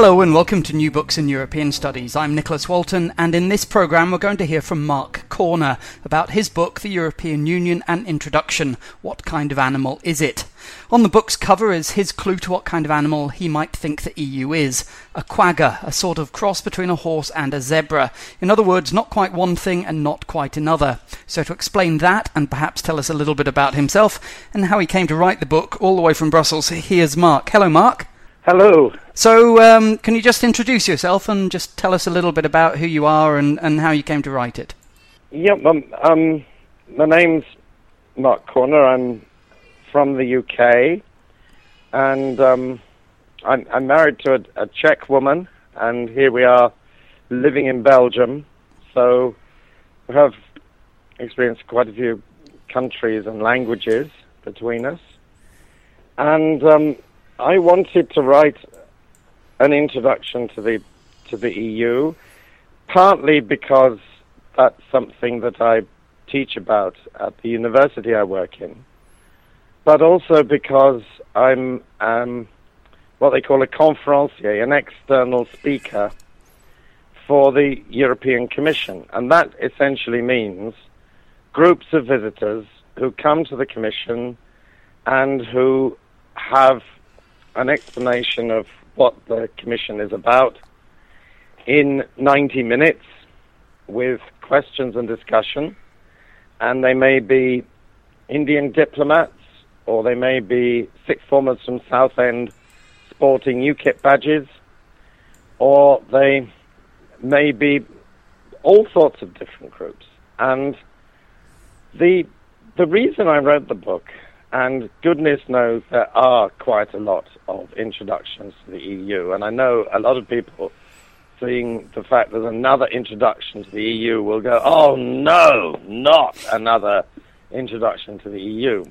Hello and welcome to New Books in European Studies. I'm Nicholas Walton, and in this programme, we're going to hear from Mark Corner about his book, The European Union An Introduction What Kind of Animal Is It? On the book's cover is his clue to what kind of animal he might think the EU is a quagga, a sort of cross between a horse and a zebra. In other words, not quite one thing and not quite another. So, to explain that and perhaps tell us a little bit about himself and how he came to write the book all the way from Brussels, here's Mark. Hello, Mark. Hello. So, um, can you just introduce yourself and just tell us a little bit about who you are and, and how you came to write it? Yep, um, um, my name's Mark Corner. I'm from the UK, and um, I'm, I'm, married to a, a, Czech woman, and here we are living in Belgium. So, we have experienced quite a few countries and languages between us. And um, I wanted to write an introduction to the to the EU, partly because that's something that I teach about at the university I work in, but also because I'm um, what they call a conferencier, an external speaker for the European Commission, and that essentially means groups of visitors who come to the Commission and who have an explanation of what the Commission is about in 90 minutes with questions and discussion. And they may be Indian diplomats, or they may be sixth formers from Southend sporting UKIP badges, or they may be all sorts of different groups. And the the reason I wrote the book and goodness knows there are quite a lot of introductions to the EU. And I know a lot of people seeing the fact there's another introduction to the EU will go, oh no, not another introduction to the EU.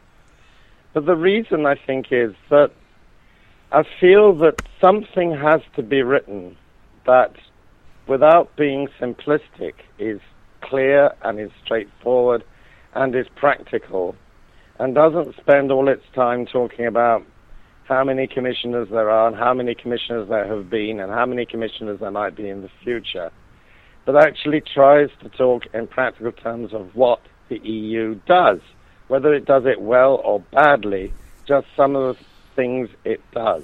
But the reason I think is that I feel that something has to be written that, without being simplistic, is clear and is straightforward and is practical and doesn't spend all its time talking about how many commissioners there are and how many commissioners there have been and how many commissioners there might be in the future, but actually tries to talk in practical terms of what the EU does, whether it does it well or badly, just some of the things it does.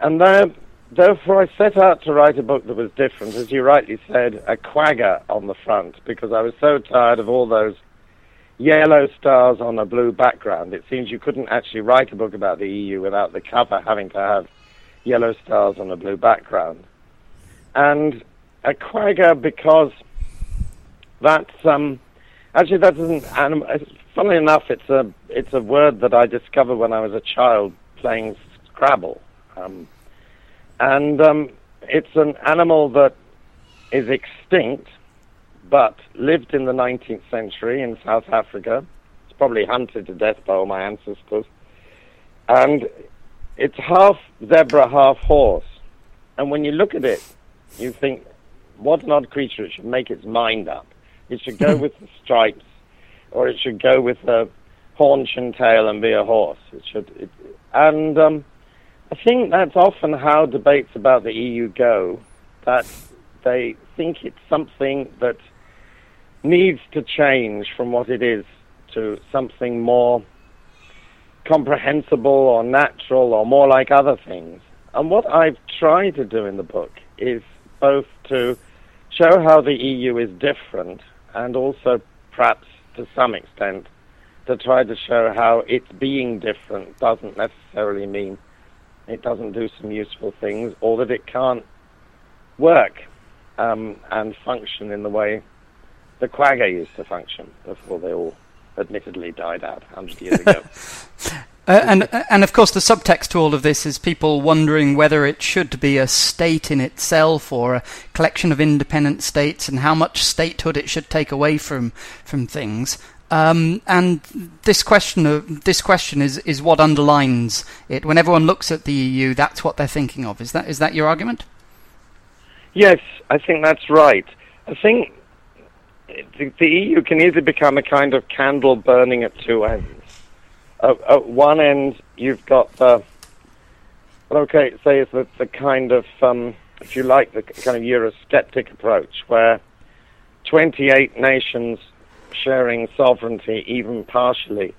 And there, therefore, I set out to write a book that was different, as you rightly said, a quagga on the front, because I was so tired of all those yellow stars on a blue background. It seems you couldn't actually write a book about the EU without the cover having to have yellow stars on a blue background. And a quagga because that's um, actually that isn't animal. Funnily enough, it's a it's a word that I discovered when I was a child playing Scrabble, um, and um, it's an animal that is extinct but lived in the 19th century in South Africa. It's probably hunted to death by all my ancestors. And it's half zebra, half horse. And when you look at it, you think, what an odd creature. It should make its mind up. It should go with the stripes, or it should go with the haunch and tail and be a horse. It should, it, and um, I think that's often how debates about the EU go. That they think it's something that needs to change from what it is to something more comprehensible or natural or more like other things. And what I've tried to do in the book is both to show how the EU is different and also perhaps to some extent to try to show how its being different doesn't necessarily mean it doesn't do some useful things or that it can't work um, and function in the way the quagga used to function before they all admittedly died out 100 years ago. Uh, and and of course, the subtext to all of this is people wondering whether it should be a state in itself or a collection of independent states, and how much statehood it should take away from from things. Um, and this question of, this question is is what underlines it. When everyone looks at the EU, that's what they're thinking of. Is that is that your argument? Yes, I think that's right. I think the, the EU can easily become a kind of candle burning at two ends. At, at one end you've got the okay, say it's the, the kind of um, if you like the kind of Eurosceptic approach where 28 nations sharing sovereignty, even partially,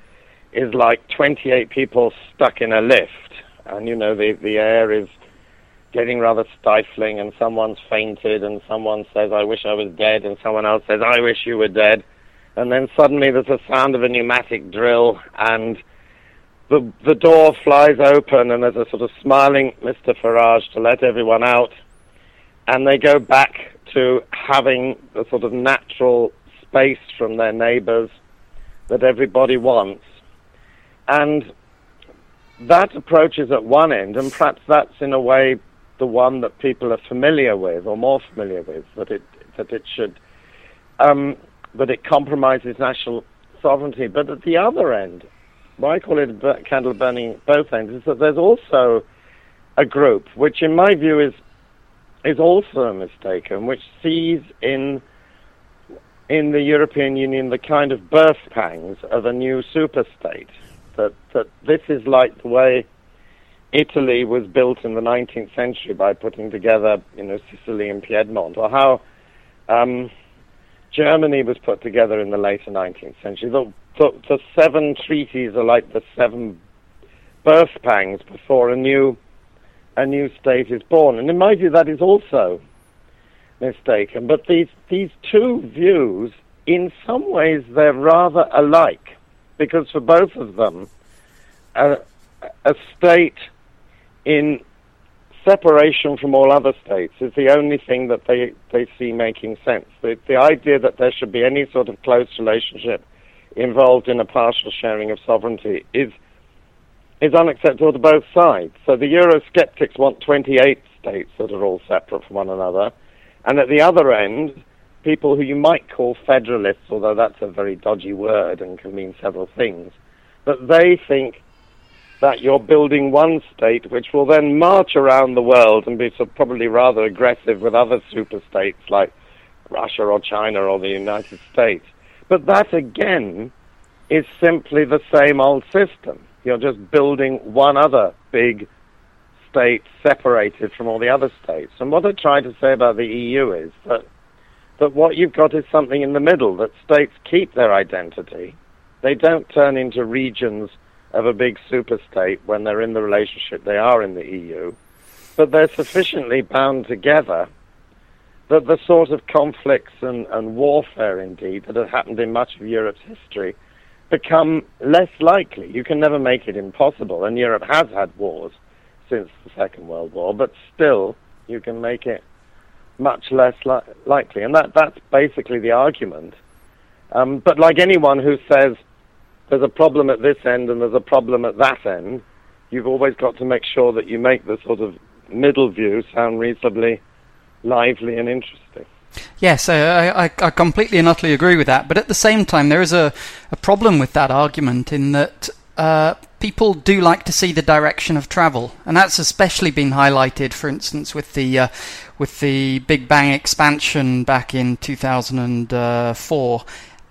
is like 28 people stuck in a lift, and you know the the air is getting rather stifling, and someone's fainted, and someone says, "I wish I was dead," and someone else says, "I wish you were dead," and then suddenly there's a sound of a pneumatic drill, and the the door flies open and there's a sort of smiling Mr. Farage to let everyone out, and they go back to having the sort of natural space from their neighbours that everybody wants, and that approach is at one end, and perhaps that's in a way the one that people are familiar with or more familiar with that it that it should um, that it compromises national sovereignty, but at the other end why I call it a candle burning both ends is that there's also a group which, in my view, is is also a mistake and which sees in in the European Union the kind of birth pangs of a new superstate. That that this is like the way Italy was built in the 19th century by putting together, you know, Sicily and Piedmont, or how um, Germany was put together in the later 19th century. The, the, the seven treaties are like the seven birth pangs before a new a new state is born. And in my view, that is also mistaken. But these these two views, in some ways, they're rather alike, because for both of them, a, a state in separation from all other states is the only thing that they, they see making sense. The, the idea that there should be any sort of close relationship involved in a partial sharing of sovereignty is is unacceptable to both sides. So the Eurosceptics want 28 states that are all separate from one another, and at the other end, people who you might call federalists, although that's a very dodgy word and can mean several things, but they think that you're building one state which will then march around the world and be so probably rather aggressive with other super states like Russia or China or the United States. But that again is simply the same old system. You're just building one other big state separated from all the other states. And what I try to say about the EU is that that what you've got is something in the middle, that states keep their identity. They don't turn into regions of a big superstate when they're in the relationship they are in the EU, but they're sufficiently bound together that the sort of conflicts and, and warfare, indeed, that have happened in much of Europe's history become less likely. You can never make it impossible, and Europe has had wars since the Second World War, but still, you can make it much less li- likely. And that, that's basically the argument. Um, but like anyone who says there's a problem at this end and there's a problem at that end, you've always got to make sure that you make the sort of middle view sound reasonably lively and interesting. Yes, I, I, I, completely and utterly agree with that. But at the same time, there is a, a problem with that argument in that uh, people do like to see the direction of travel, and that's especially been highlighted, for instance, with the uh, with the Big Bang expansion back in 2004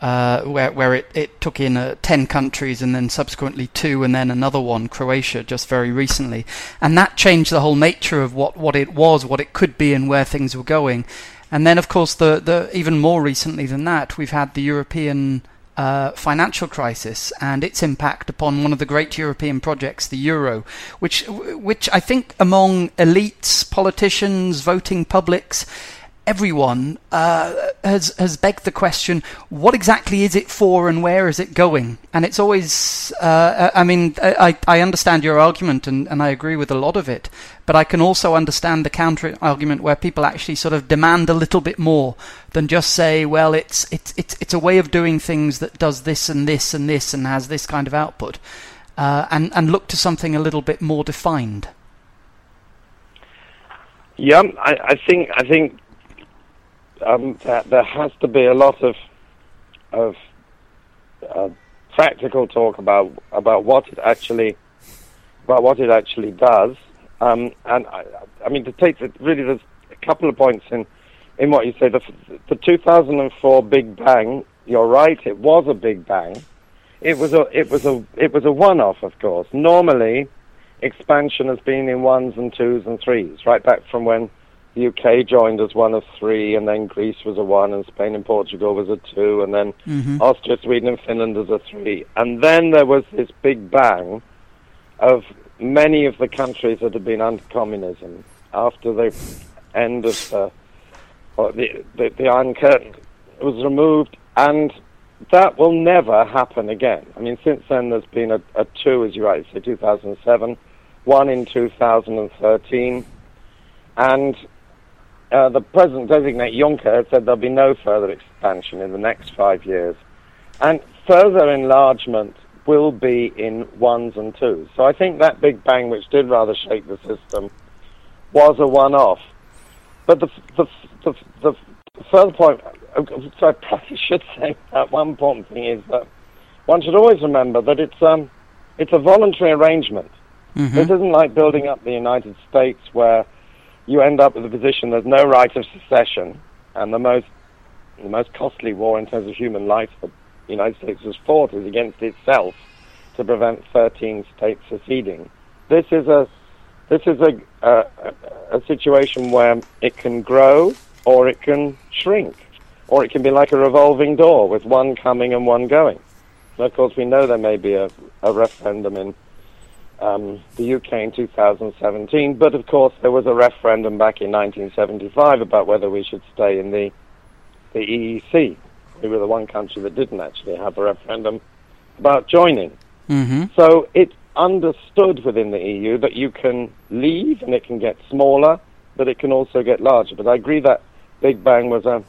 uh, where where it, it took in uh, 10 countries and then subsequently two and then another one, Croatia, just very recently. And that changed the whole nature of what, what it was, what it could be, and where things were going. And then, of course, the, the even more recently than that, we've had the European uh, financial crisis and its impact upon one of the great European projects, the euro, which which I think among elites, politicians, voting publics everyone uh, has has begged the question: what exactly is it for, and where is it going? And it's always, uh, I mean, I, I understand your argument, and, and I agree with a lot of it, but I can also understand the counter argument where people actually sort of demand a little bit more than just say, well, it's it's it's it's a way of doing things that does this and this and this and has this kind of output. uh, and and look to something a little bit more defined? Yeah, I, I think I think um, that there has to be a lot of of uh, practical talk about about what it actually about what it actually does. Um, and I, I mean, to take the, really, there's a couple of points in in what you say. The, the 2004 Big Bang. You're right. It was a Big Bang. It was a it was a it was a one-off, of course. Normally, expansion has been in ones and twos and threes, right back from when the UK joined as one of three, and then Greece was a one, and Spain and Portugal was a two, and then mm-hmm. Austria, Sweden, and Finland as a three. And then there was this big bang of many of the countries that had been under communism after the end of the, the, the, the Iron Curtain was removed, and that will never happen again. I mean, since then there's been a, a two, as you rightly say, 2007, one in 2013, and uh, the president designate Juncker said there'll be no further expansion in the next five years, and further enlargement will be in ones and twos. So I think that big bang, which did rather shake the system, was a one-off. But the the the, the further point, so I probably should say that one important thing is that one should always remember that it's um it's a voluntary arrangement. Mm-hmm. This isn't like building up the United States where you end up with a position there's no right of secession, and the most the most costly war in terms of human life that the United States has fought is against itself to prevent 13 states seceding. This is a this is a, a, a situation where it can grow or it can shrink, or it can be like a revolving door with one coming and one going. And of course, we know there may be a, a referendum in um, the UK in 2017, but of course there was a referendum back in 1975 about whether we should stay in the the EEC. We were the one country that didn't actually have a referendum about joining. Mm-hmm. So it's understood within the EU that you can leave and it can get smaller, but it can also get larger. But I agree that Big Bang was a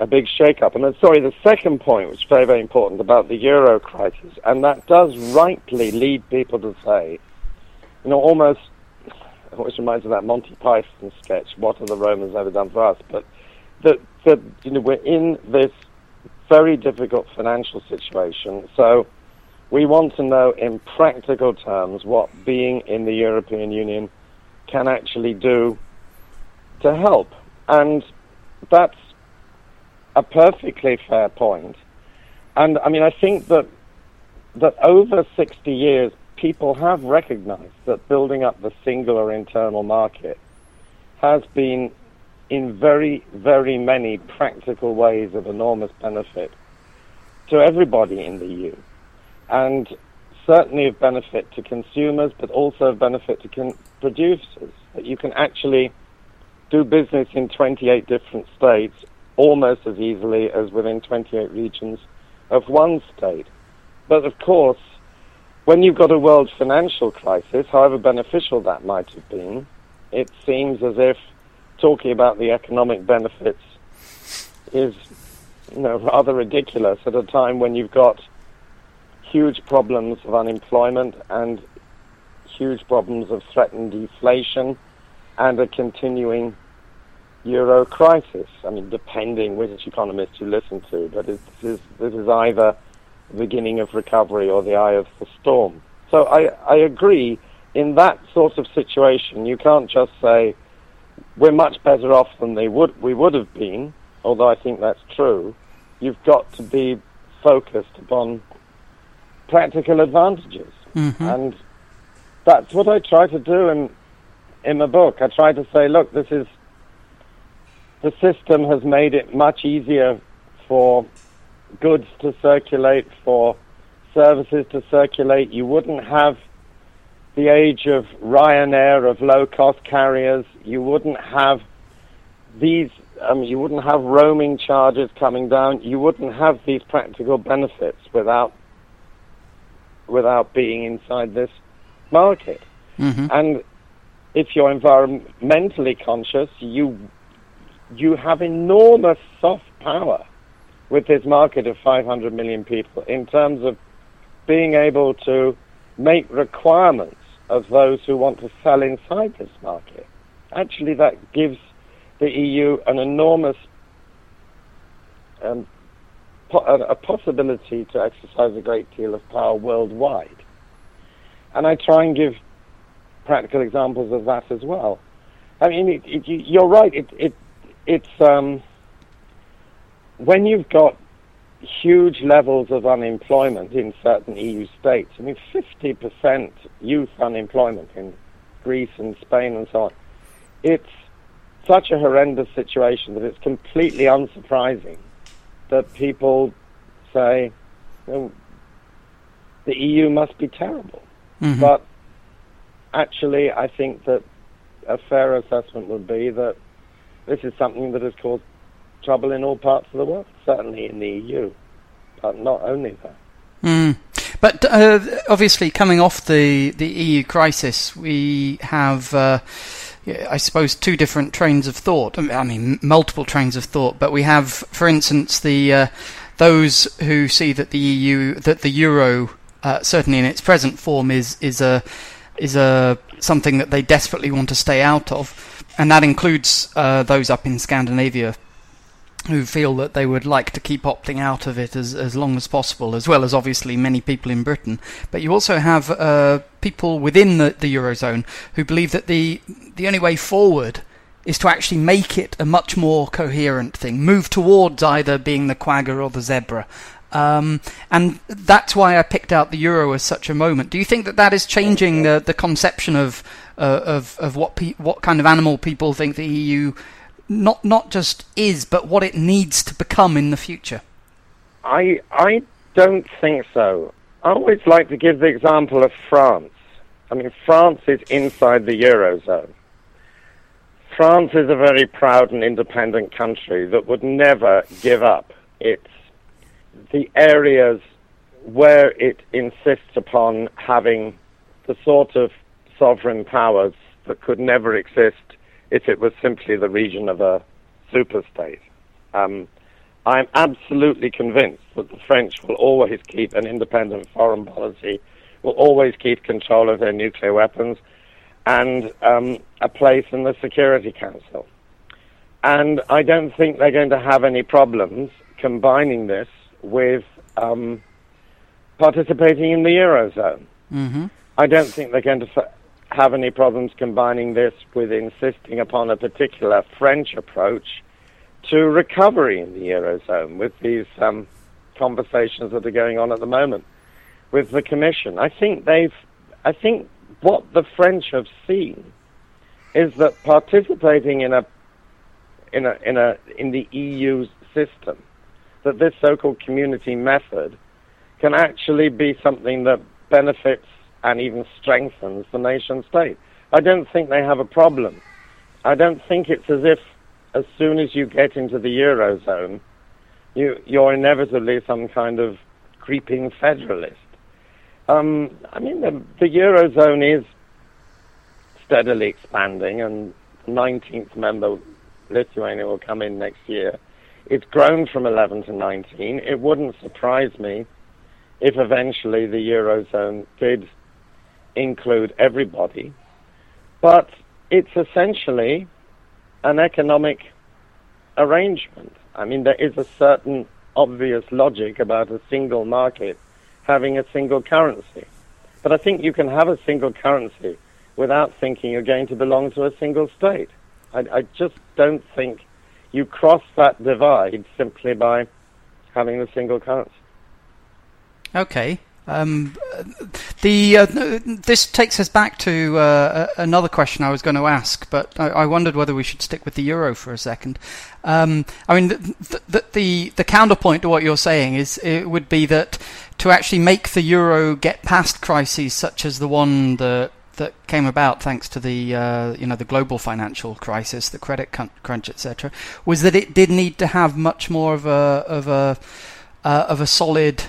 a big shake-up. And then, sorry, the second point, which is very, very important, about the euro crisis, and that does rightly lead people to say, you know, almost, which reminds me of that Monty Python sketch, what have the Romans ever done for us? But that, that you know, we're in this very difficult financial situation, so we want to know in practical terms what being in the European Union can actually do to help. And that's a perfectly fair point. And I mean, I think that that over 60 years, people have recognized that building up the singular internal market has been, in very, very many practical ways, of enormous benefit to everybody in the EU. And certainly of benefit to consumers, but also of benefit to con- producers. That you can actually do business in 28 different states almost as easily as within 28 regions of one state. But of course, when you've got a world financial crisis, however beneficial that might have been, it seems as if talking about the economic benefits is you know, rather ridiculous at a time when you've got huge problems of unemployment and huge problems of threatened deflation and a continuing euro crisis. I mean, depending which economist you listen to, but this is, this is either the beginning of recovery or the eye of the storm. So I, I agree. In that sort of situation, you can't just say we're much better off than they would we would have been. Although I think that's true, you've got to be focused upon practical advantages, mm-hmm. and that's what I try to do in in the book. I try to say, look, this is the system has made it much easier for goods to circulate, for services to circulate. You wouldn't have the age of Ryanair, of low cost carriers. You wouldn't have these, um, you wouldn't have roaming charges coming down. You wouldn't have these practical benefits without, without being inside this market. Mm-hmm. And if you're environmentally conscious, you you have enormous soft power with this market of 500 million people in terms of being able to make requirements of those who want to sell inside this market. Actually, that gives the EU an enormous um, po- a possibility to exercise a great deal of power worldwide. And I try and give practical examples of that as well. I mean, it, it, you're right. It, it, it's um, when you've got huge levels of unemployment in certain EU states. I mean, 50% youth unemployment in Greece and Spain and so on. It's such a horrendous situation that it's completely unsurprising that people say the EU must be terrible. Mm-hmm. But actually, I think that a fair assessment would be that this is something that has caused trouble in all parts of the world, certainly in the EU, but not only there. Mm. But uh, obviously, coming off the, the EU crisis, we have, uh, I suppose, two different trains of thought. I mean, multiple trains of thought. But we have, for instance, the uh, those who see that the EU, that the euro, uh, certainly in its present form, is is a is a something that they desperately want to stay out of, and that includes uh, those up in Scandinavia who feel that they would like to keep opting out of it as, as long as possible, as well as obviously many people in Britain. But you also have uh, people within the, the Eurozone who believe that the, the only way forward is to actually make it a much more coherent thing, move towards either being the quagga or the zebra. Um, and that's why I picked out the euro as such a moment. Do you think that that is changing the, the conception of uh, of of what pe- what kind of animal people think the EU not not just is, but what it needs to become in the future? I I don't think so. I always like to give the example of France. I mean, France is inside the eurozone. France is a very proud and independent country that would never give up its the areas where it insists upon having the sort of sovereign powers that could never exist if it was simply the region of a superstate. Um, I'm absolutely convinced that the French will always keep an independent foreign policy, will always keep control of their nuclear weapons, and um, a place in the Security Council. And I don't think they're going to have any problems combining this with um, participating in the Eurozone. Mm-hmm. I don't think they're going to have any problems combining this with insisting upon a particular French approach to recovery in the Eurozone with these um, conversations that are going on at the moment with the Commission. I think they've, I think what the French have seen is that participating in a, in a, in a, in the EU system, that this so-called community method can actually be something that benefits and even strengthens the nation state. I don't think they have a problem. I don't think it's as if as soon as you get into the Eurozone, you, you're inevitably some kind of creeping federalist. Um, I mean, the, the Eurozone is steadily expanding, and the 19th member, Lithuania, will come in next year. It's grown from 11 to 19. It wouldn't surprise me if eventually the Eurozone did include everybody, but it's essentially an economic arrangement. I mean, there is a certain obvious logic about a single market having a single currency. But I think you can have a single currency without thinking you're going to belong to a single state. I, I just don't think you cross that divide simply by having a single currency. Okay. Um, the uh, this takes us back to uh, another question I was going to ask, but I, I, wondered whether we should stick with the euro for a second. Um, I mean, the, the, the, the counterpoint to what you're saying is it would be that to actually make the euro get past crises such as the one that that came about thanks to the uh, you know the global financial crisis, the credit crunch, etc., was that it did need to have much more of a of a uh, of a solid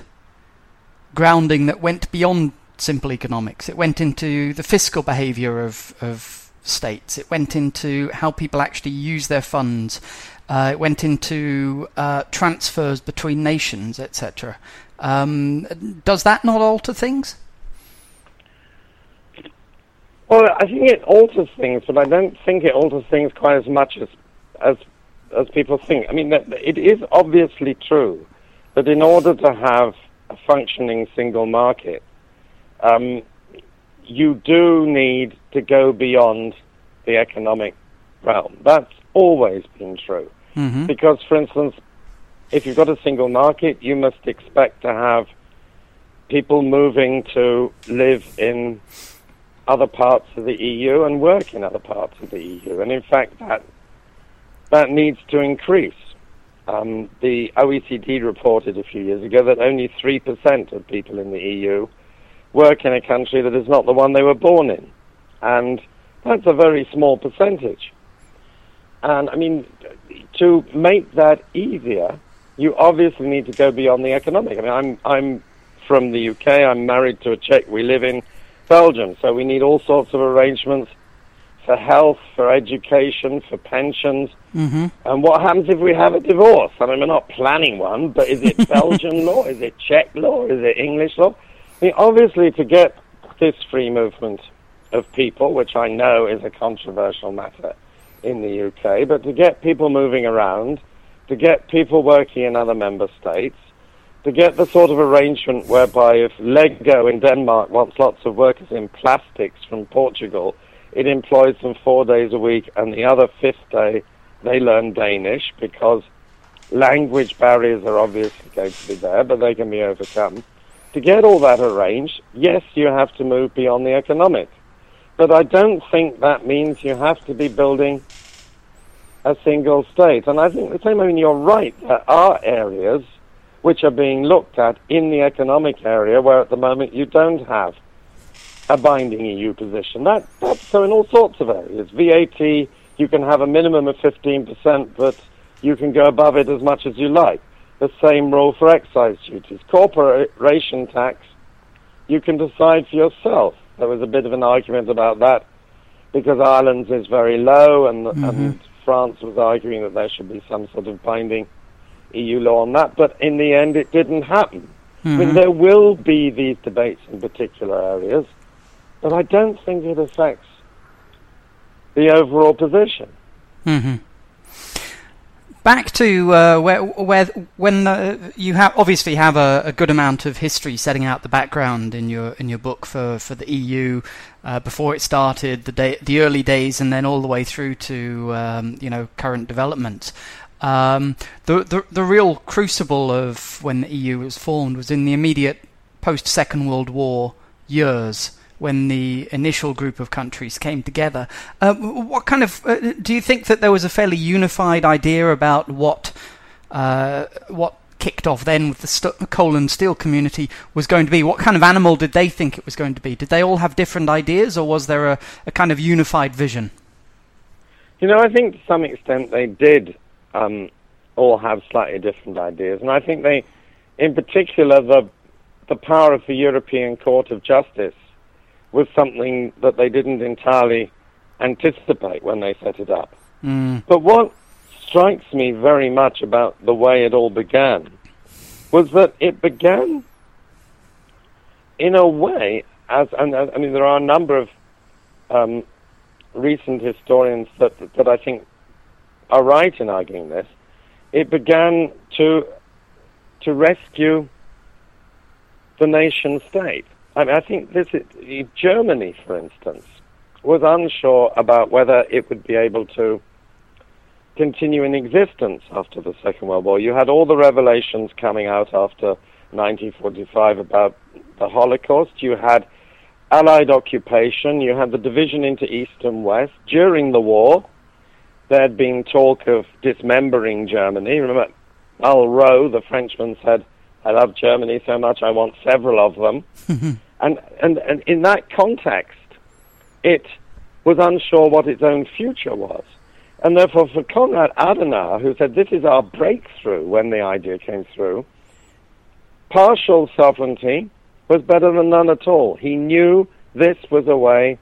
grounding that went beyond simple economics. It went into the fiscal behavior of, of states. It went into how people actually use their funds. Uh, it went into uh, transfers between nations, etc. Um, does that not alter things? Well, I think it alters things, but I don't think it alters things quite as much as as as people think. I mean, it is obviously true that in order to have a functioning single market, um, you do need to go beyond the economic realm. That's always been true. Mm-hmm. Because, for instance, if you've got a single market, you must expect to have people moving to live in other parts of the EU and work in other parts of the EU. And in fact, that that needs to increase. Um, the OECD reported a few years ago that only 3% of people in the EU work in a country that is not the one they were born in. And that's a very small percentage. And I mean, to make that easier, you obviously need to go beyond the economic. I mean, I'm, I'm from the UK, I'm married to a Czech, we live in Belgium, so we need all sorts of arrangements for health, for education, for pensions. Mm-hmm. And what happens if we have a divorce? I mean, we're not planning one, but is it Belgian law? Is it Czech law? Is it English law? I mean, obviously, to get this free movement of people, which I know is a controversial matter in the UK, but to get people moving around, to get people working in other member states, to get the sort of arrangement whereby if Lego in Denmark wants lots of workers in plastics from Portugal, it employs them four days a week, and the other fifth day they learn Danish because language barriers are obviously going to be there, but they can be overcome. To get all that arranged, yes, you have to move beyond the economic. But I don't think that means you have to be building a single state. And I think the same, I mean, you're right, there are areas which are being looked at in the economic area where at the moment you don't have a binding EU position. That, that's so in all sorts of areas. VAT, you can have a minimum of 15%, but you can go above it as much as you like. The same rule for excise duties. Corporation tax, you can decide for yourself. There was a bit of an argument about that because Ireland's is very low and, mm-hmm. and France was arguing that there should be some sort of binding EU law on that, but in the end it didn't happen. Mm-hmm. I mean, there will be these debates in particular areas, but I don't think it affects the overall position. Mm-hmm. Back to uh, where, where, when uh, you have obviously have a, a, good amount of history setting out the background in your in your book for, for the EU uh, before it started, the day, the early days, and then all the way through to um, you know current development. Um, the, the the real crucible of when the EU was formed was in the immediate post Second World War years when the initial group of countries came together. Uh, what kind of uh, do you think that there was a fairly unified idea about what uh, what kicked off then with the st- coal and steel community was going to be? What kind of animal did they think it was going to be? Did they all have different ideas, or was there a, a kind of unified vision? You know, I think to some extent they did um, all have slightly different ideas, and I think they, in particular, the the power of the European Court of Justice was something that they didn't entirely anticipate when they set it up. Mm. But what strikes me very much about the way it all began was that it began in a way as and I mean there are a number of um, recent historians that that I think are right in arguing this. It began to to rescue the nation state. I mean, I think this is, Germany, for instance, was unsure about whether it would be able to continue in existence after the Second World War. You had all the revelations coming out after 1945 about the Holocaust. You had Allied occupation. You had the division into East and West. During the war, there had been talk of dismembering Germany. Remember, Malraux, the Frenchman, said, I love Germany so much, I want several of them. and, and, and in that context, it was unsure what its own future was. And therefore, for Konrad Adenauer, who said this is our breakthrough when the idea came through, partial sovereignty was better than none at all. He knew this was a way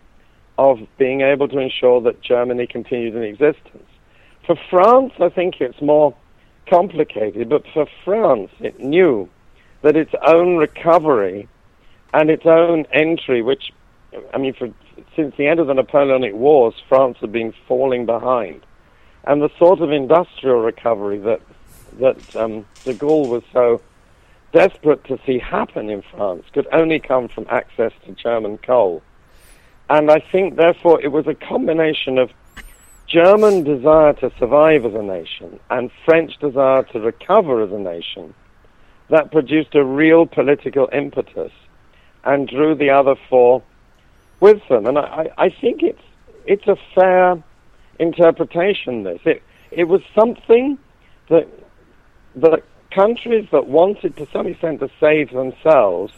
of being able to ensure that Germany continued in existence. For France, I think it's more complicated, but for France, it knew that its own recovery and its own entry, which, I mean, for, since the end of the Napoleonic Wars, France had been falling behind. And the sort of industrial recovery that, that um, de Gaulle was so desperate to see happen in France could only come from access to German coal. And I think, therefore, it was a combination of German desire to survive as a nation and French desire to recover as a nation that produced a real political impetus and drew the other four with them. And I, I think it's it's a fair interpretation. This it it was something that that countries that wanted to some extent to save themselves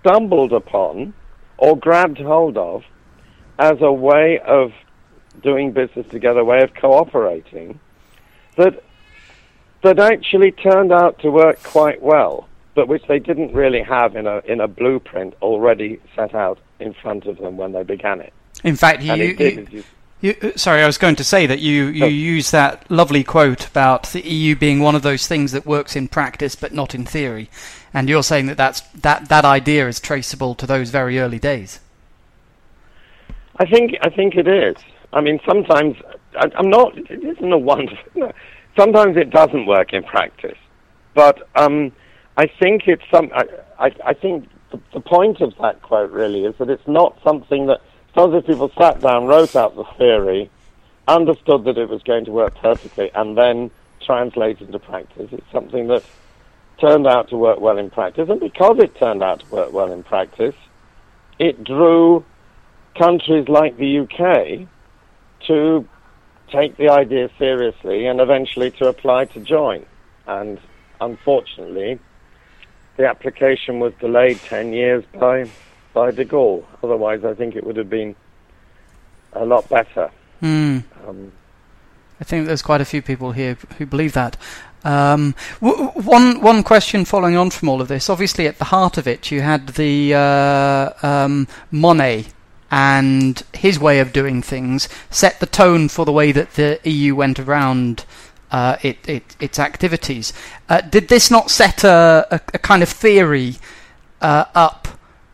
stumbled upon or grabbed hold of as a way of doing business together, a way of cooperating that that actually turned out to work quite well, but which they didn't really have in a in a blueprint already set out in front of them when they began it. In fact, you, you, you, uh, sorry, I was going to say that you, you use that lovely quote about the EU being one of those things that works in practice but not in theory, and you're saying that that's, that that idea is traceable to those very early days. I think I think it is. I mean, sometimes I, am not. It isn't a wonderful. Sometimes it doesn't work in practice, but um, I think it's some. I, I, I think the, the point of that quote really is that it's not something that Tons of people sat down, wrote out the theory, understood that it was going to work perfectly, and then translated into practice. It's something that turned out to work well in practice, and because it turned out to work well in practice, it drew countries like the UK to take the idea seriously and eventually to apply to join. And unfortunately, the application was delayed 10 years by by de Gaulle. Otherwise, I think it would have been a lot better. Mm. Um, I think there's quite a few people here who believe that. Um, w- one one question following on from all of this. Obviously, at the heart of it, you had the uh, um, Monnet and his way of doing things set the tone for the way that the EU went around uh, it, it, its activities. Uh, did this not set a, a, a kind of theory uh, up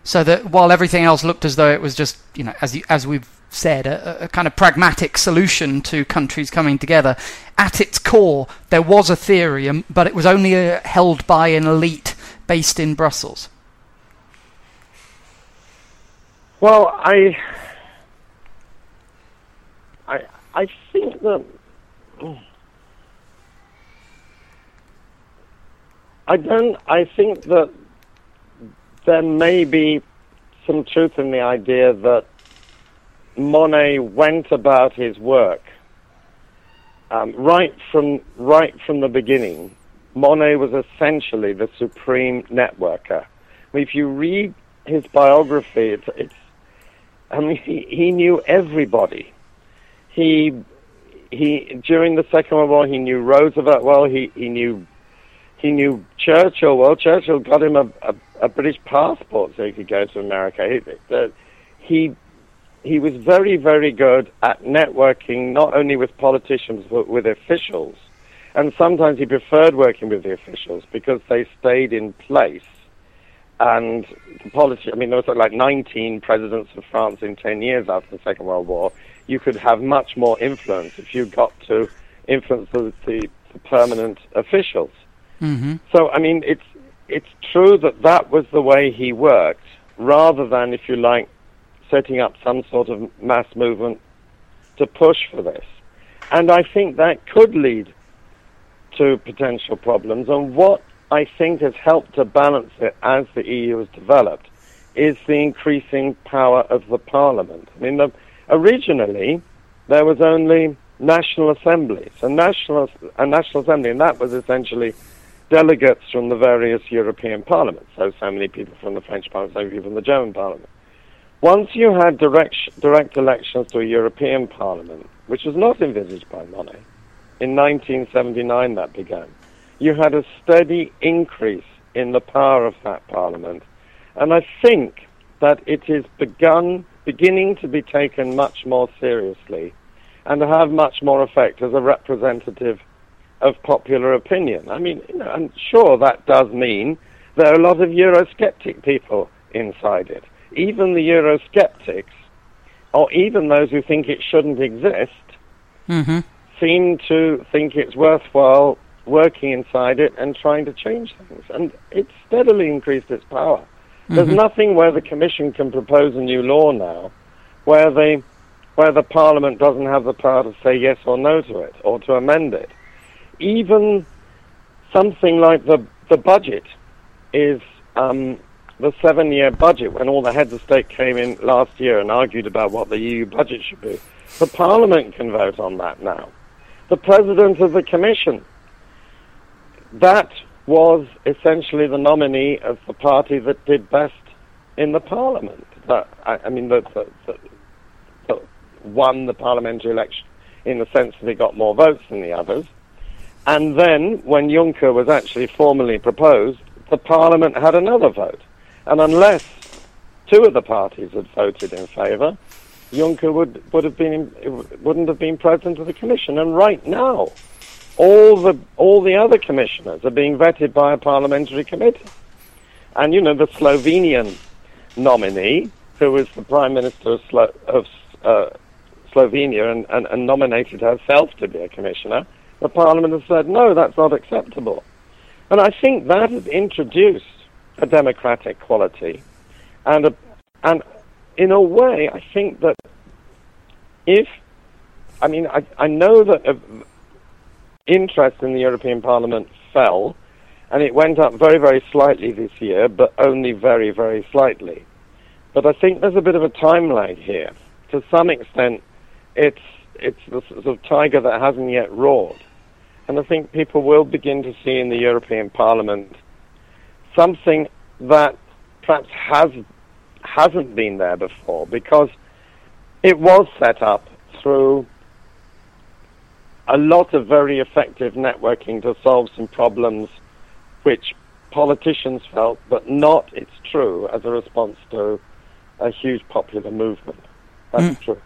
so that while everything else looked as though it was just, you know, as you, as we've said, a, a, kind of pragmatic solution to countries coming together, at its core there was a theory, um, but it was only uh, held by an elite based in Brussels. Well, I, I, I think that. I don't. I think that there may be some truth in the idea that Monnet went about his work um, right from right from the beginning. Monnet was essentially the supreme networker. I mean, if you read his biography, it's, it's I mean, he, he knew everybody. He he during the Second World War, he knew Roosevelt well. He he knew he knew Churchill well. Churchill got him a, a, a British passport so he could go to America. He, he he was very very good at networking, not only with politicians but with officials. And sometimes he preferred working with the officials because they stayed in place. And the policy, I mean, there was like 19 presidents of France in 10 years after the Second World War. You could have much more influence if you got to influence the, the permanent officials. Mm-hmm. So, I mean, it's it's true that that was the way he worked, rather than, if you like, setting up some sort of mass movement to push for this. And I think that could lead to potential problems. And what I think has helped to balance it as the EU has developed is the increasing power of the parliament. I mean, the, originally there was only national assemblies, a national a national assembly, and that was essentially delegates from the various European parliaments. So, so many people from the French parliament, so many people from the German parliament. Once you had direct, direct elections to a European parliament, which was not envisaged by Monnet, in 1979 that began, you had a steady increase in the power of that parliament. And I think that it is begun, beginning to be taken much more seriously and to have much more effect as a representative of popular opinion. I mean, you know, I'm sure that does mean there are a lot of Eurosceptic people inside it. Even the Eurosceptics, or even those who think it shouldn't exist, Mm-hmm. seem to think it's worthwhile working inside it and trying to change things. And it's steadily increased its power. There's nothing where the Commission can propose a new law now where the, where the Parliament doesn't have the power to say yes or no to it or to amend it. Even something like the, the budget is um, the seven year budget when all the heads of state came in last year and argued about what the EU budget should be. The Parliament can vote on that now. The President of the Commission, that was essentially the nominee of the party that did best in the Parliament. That, I, I mean, that, won the parliamentary election in the sense that it got more votes than the others. And then, when Juncker was actually formally proposed, the Parliament had another vote. And unless two of the parties had voted in favour, Juncker would, would have been, wouldn't have been president of the Commission. And right now, all the, all the other commissioners are being vetted by a parliamentary committee. And, you know, the Slovenian nominee, who was the Prime Minister of, Slo- of uh, Slovenia and, and, and nominated herself to be a commissioner, the Parliament has said, no, that's not acceptable. And I think that has introduced a democratic quality. And, a, and in a way, I think that if, I mean, I, I know that uh, interest in the European Parliament fell, and it went up very, very slightly this year, but only very, very slightly. But I think there's a bit of a time lag here. To some extent, it's it's the sort of tiger that hasn't yet roared. And I think people will begin to see in the European Parliament something that perhaps has hasn't been there before because it was set up through a lot of very effective networking to solve some problems which politicians felt, but not, it's true, as a response to a huge popular movement. That's hmm. true.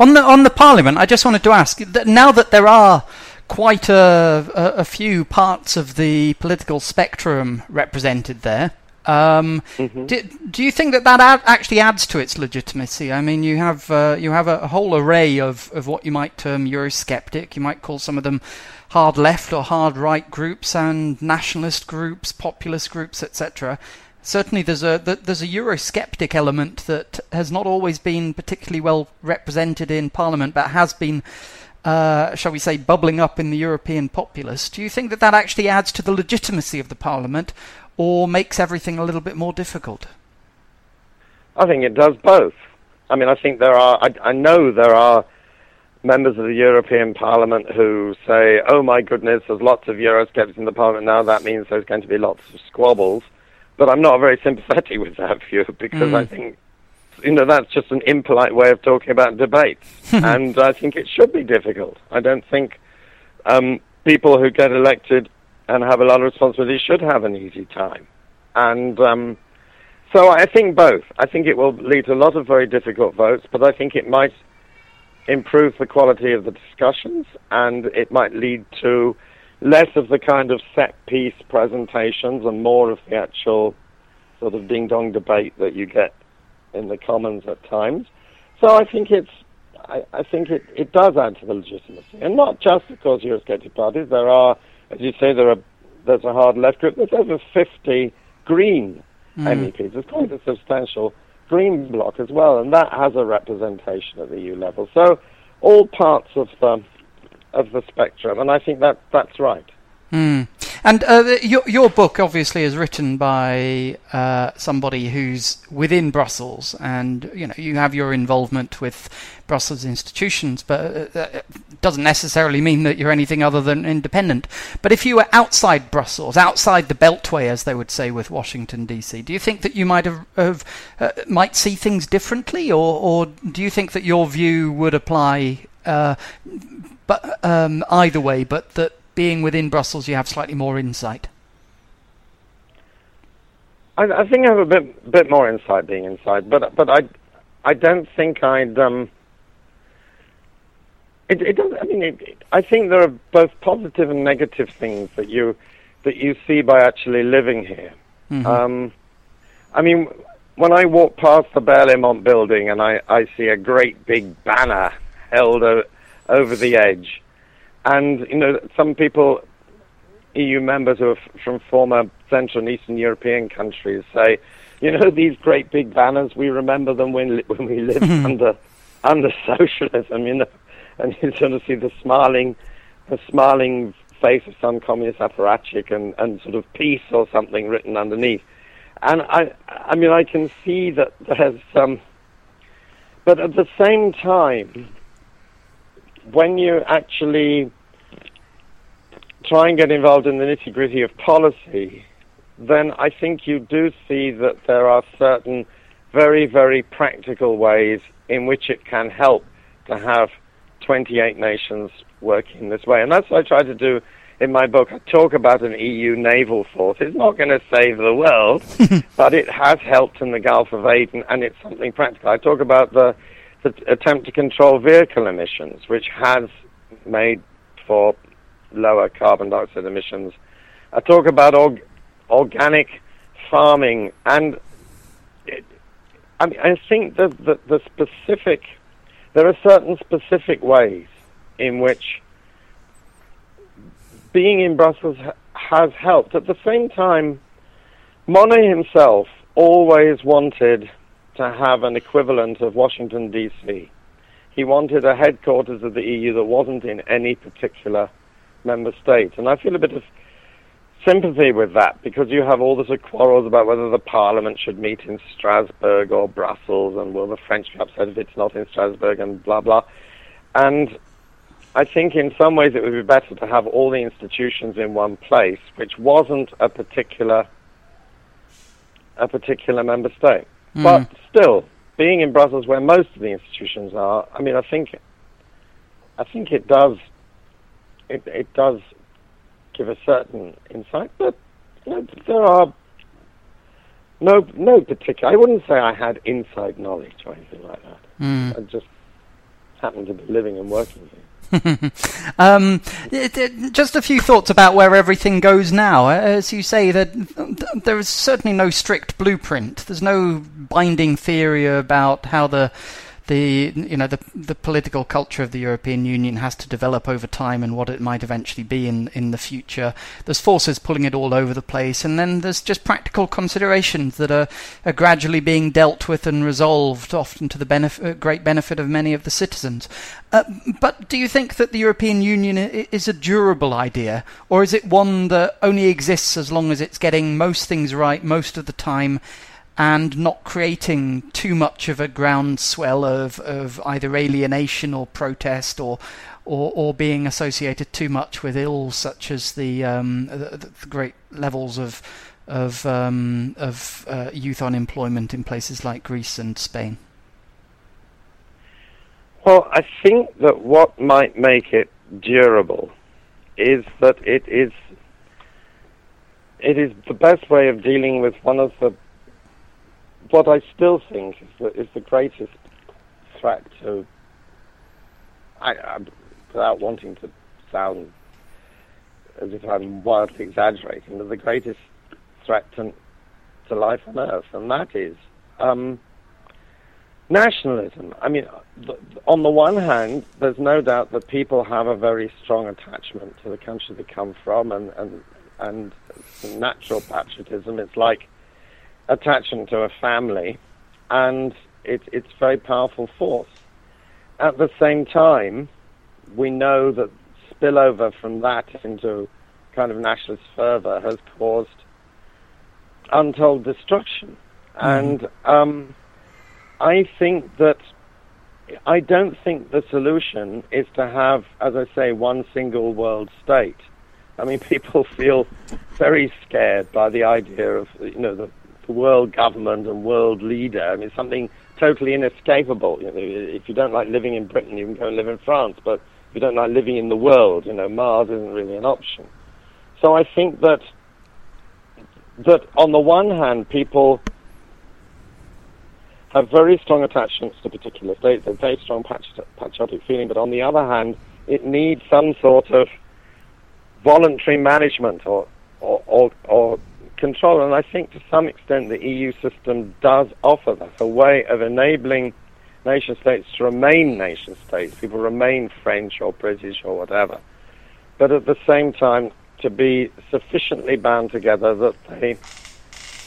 On the on the Parliament, I just wanted to ask that now that there are quite a, a, a few parts of the political spectrum represented there. Um, do, do you think that that ad- actually adds to its legitimacy? I mean, you have uh, you have a, a whole array of, of what you might term Eurosceptic. You might call some of them hard left or hard right groups, and nationalist groups, populist groups, etc. Certainly, there's a there's a Eurosceptic element that has not always been particularly well represented in Parliament, but has been uh, shall we say, bubbling up in the European populace. Do you think that that actually adds to the legitimacy of the Parliament or makes everything a little bit more difficult? I think it does both. I mean, I think there are, I, I know there are members of the European Parliament who say, oh my goodness, there's lots of Eurosceptics in the Parliament now, that means there's going to be lots of squabbles. But I'm not very sympathetic with that view because I think you know, that's just an impolite way of talking about debates. and I think it should be difficult. I don't think um, people who get elected and have a lot of responsibility should have an easy time. And um, so I think both. I think it will lead to a lot of very difficult votes, but I think it might improve the quality of the discussions and it might lead to less of the kind of set piece presentations and more of the actual sort of ding dong debate that you get in the Commons at times. So I think it's, I, I think it, it does add to the legitimacy, and not just because you're Eurosceptic parties. There are, as you say, there are there's a hard left group. There's over 50 Green mm. MEPs. There's quite a substantial Green bloc as well, and that has a representation at the EU level. So all parts of the of the spectrum, and I think that that's right. Hmm. And uh, your your book obviously is written by uh, somebody who's within Brussels, and you know you have your involvement with Brussels institutions, but uh, it doesn't necessarily mean that you're anything other than independent. But if you were outside Brussels, outside the Beltway, as they would say with Washington D.C., do you think that you might have, have uh, might see things differently, or or do you think that your view would apply? Uh, but um, either way, but that being within Brussels, you have slightly more insight. I, I think I have a bit bit more insight being inside, but but I I don't think I'd um. It, it doesn't. I mean, it, it, I think there are both positive and negative things that you that you see by actually living here. Mm-hmm. Um, I mean, when I walk past the Berlaymont building and I, I see a great big banner held o- over the edge, and you know, some people, EU members who are f- from former Central and Eastern European countries say, you know, these great big banners, we remember them when when we lived mm-hmm. under under socialism, you know, and you sort of see the smiling, the smiling face of some communist apparatchik and, and sort of peace or something written underneath. And I, I mean, I can see that there's some, but at the same time, when you actually try and get involved in the nitty gritty of policy, then I think you do see that there are certain very, very practical ways in which it can help to have 28 nations working this way. And that's what I try to do in my book. I talk about an EU naval force. It's not going to save the world, but it has helped in the Gulf of Aden, and it's something practical. I talk about the, the attempt to control vehicle emissions, which has made for lower carbon dioxide emissions. I talk about org- organic farming, and it, I mean, I think that the, the specific, there are certain specific ways in which being in Brussels has helped. At the same time, Monnet himself always wanted to have an equivalent of Washington, D.C. He wanted a headquarters of the EU that wasn't in any particular member state. And I feel a bit of sympathy with that because you have all this quarrels about whether the parliament should meet in Strasbourg or Brussels and will the French be upset if it's not in Strasbourg and blah blah. And I think in some ways it would be better to have all the institutions in one place, which wasn't a particular a particular member state. Mm. But still, being in Brussels, where most of the institutions are, I mean, I think I think it does it, it does give a certain insight, but you know, there are no no particular. I wouldn't say I had inside knowledge or anything like that. Mm. I just happened to be living and working here. Um, it, it, just a few thoughts about where everything goes now. As you say, that there is certainly no strict blueprint. There's no binding theory about how the the you know the the political culture of the European Union has to develop over time and what it might eventually be in in the future. There's forces pulling it all over the place, and then there's just practical considerations that are, are gradually being dealt with and resolved, often to the benefit, uh, great benefit of many of the citizens. Uh, but do you think that the European Union is a durable idea, or is it one that only exists as long as it's getting most things right most of the time? And not creating too much of a groundswell of, of either alienation or protest or, or, or being associated too much with ills such as the, um, the, the great levels of of um, of uh, youth unemployment in places like Greece and Spain? Well, I think that what might make it durable is that it is it is the best way of dealing with one of the what I still think is the, is the greatest threat to, I, I, without wanting to sound as if I'm wildly exaggerating, but the greatest threat to, to life on Earth, and that is um, nationalism. I mean, on the one hand, there's no doubt that people have a very strong attachment to the country they come from, and and and natural patriotism. It's like attachment to a family, and it, it's a very powerful force. At the same time, we know that spillover from that into kind of nationalist fervor has caused untold destruction. Mm. And um, I think that I don't think the solution is to have, as I say, one single world state. I mean, people feel very scared by the idea of, you know, the world government and world leader. I mean, it's something totally inescapable. You know, if you don't like living in Britain, you can go and live in France. But if you don't like living in the world, you know, Mars isn't really an option. So I think that that on the one hand, people have very strong attachments to particular states, a very strong patriotic feeling, but on the other hand, it needs some sort of voluntary management or or, or, or control. And I think to some extent the EU system does offer that a way of enabling nation states to remain nation states. People remain French or British or whatever. But at the same time, to be sufficiently bound together that they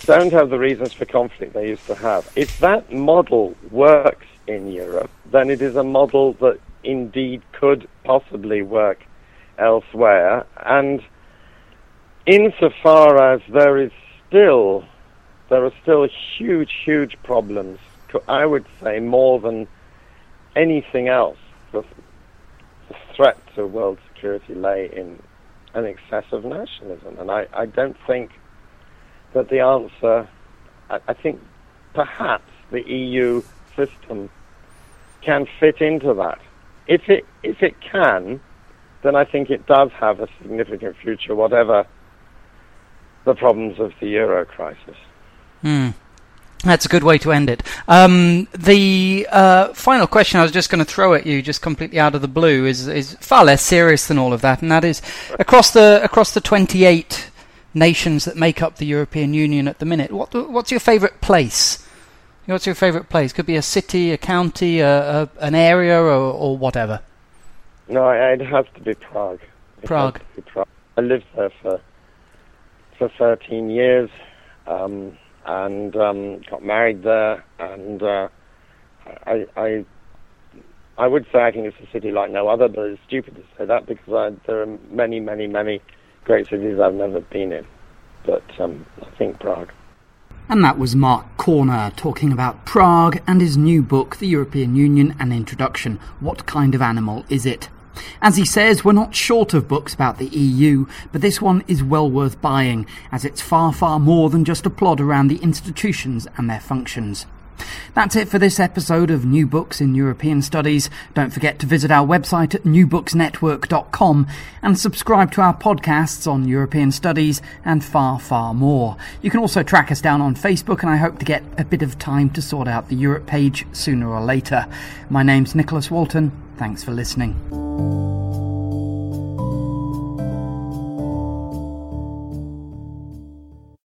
don't have the reasons for conflict they used to have. If that model works in Europe, then it is a model that indeed could possibly work elsewhere. And insofar as there is still there are still huge, huge problems. I would say more than anything else, the, the threat to world security lay in an excess of nationalism, and I, I don't think that the answer. I, I think perhaps the EU system can fit into that. If it if it can, then I think it does have a significant future, whatever the problems of the euro crisis. Mm. That's a good way to end it. Um, the uh, final question I was just going to throw at you, just completely out of the blue, is is far less serious than all of that, and that is across the across the 28 nations that make up the European Union at the minute. What what's your favourite place? What's your favourite place? Could be a city, a county, a, a, an area, or, or whatever. No, it'd have to be Prague. Prague. Be Prague. I lived there for for 13 years, um, and um, got married there. And uh, I, I, I would say I think it's a city like no other, but it's stupid to say that because I, there are many, many, many great cities I've never been in. But um, I think Prague. And that was Mark Corner talking about Prague and his new book, The European Union An Introduction What Kind of Animal Is It? As he says, we're not short of books about the EU, but this one is well worth buying, as it's far, far more than just a plod around the institutions and their functions. That's it for this episode of New Books in European Studies. Don't forget to visit our website at newbooksnetwork.com and subscribe to our podcasts on European Studies and far, far more. You can also track us down on Facebook, and I hope to get a bit of time to sort out the Europe page sooner or later. My name's Nicholas Walton. Thanks for listening.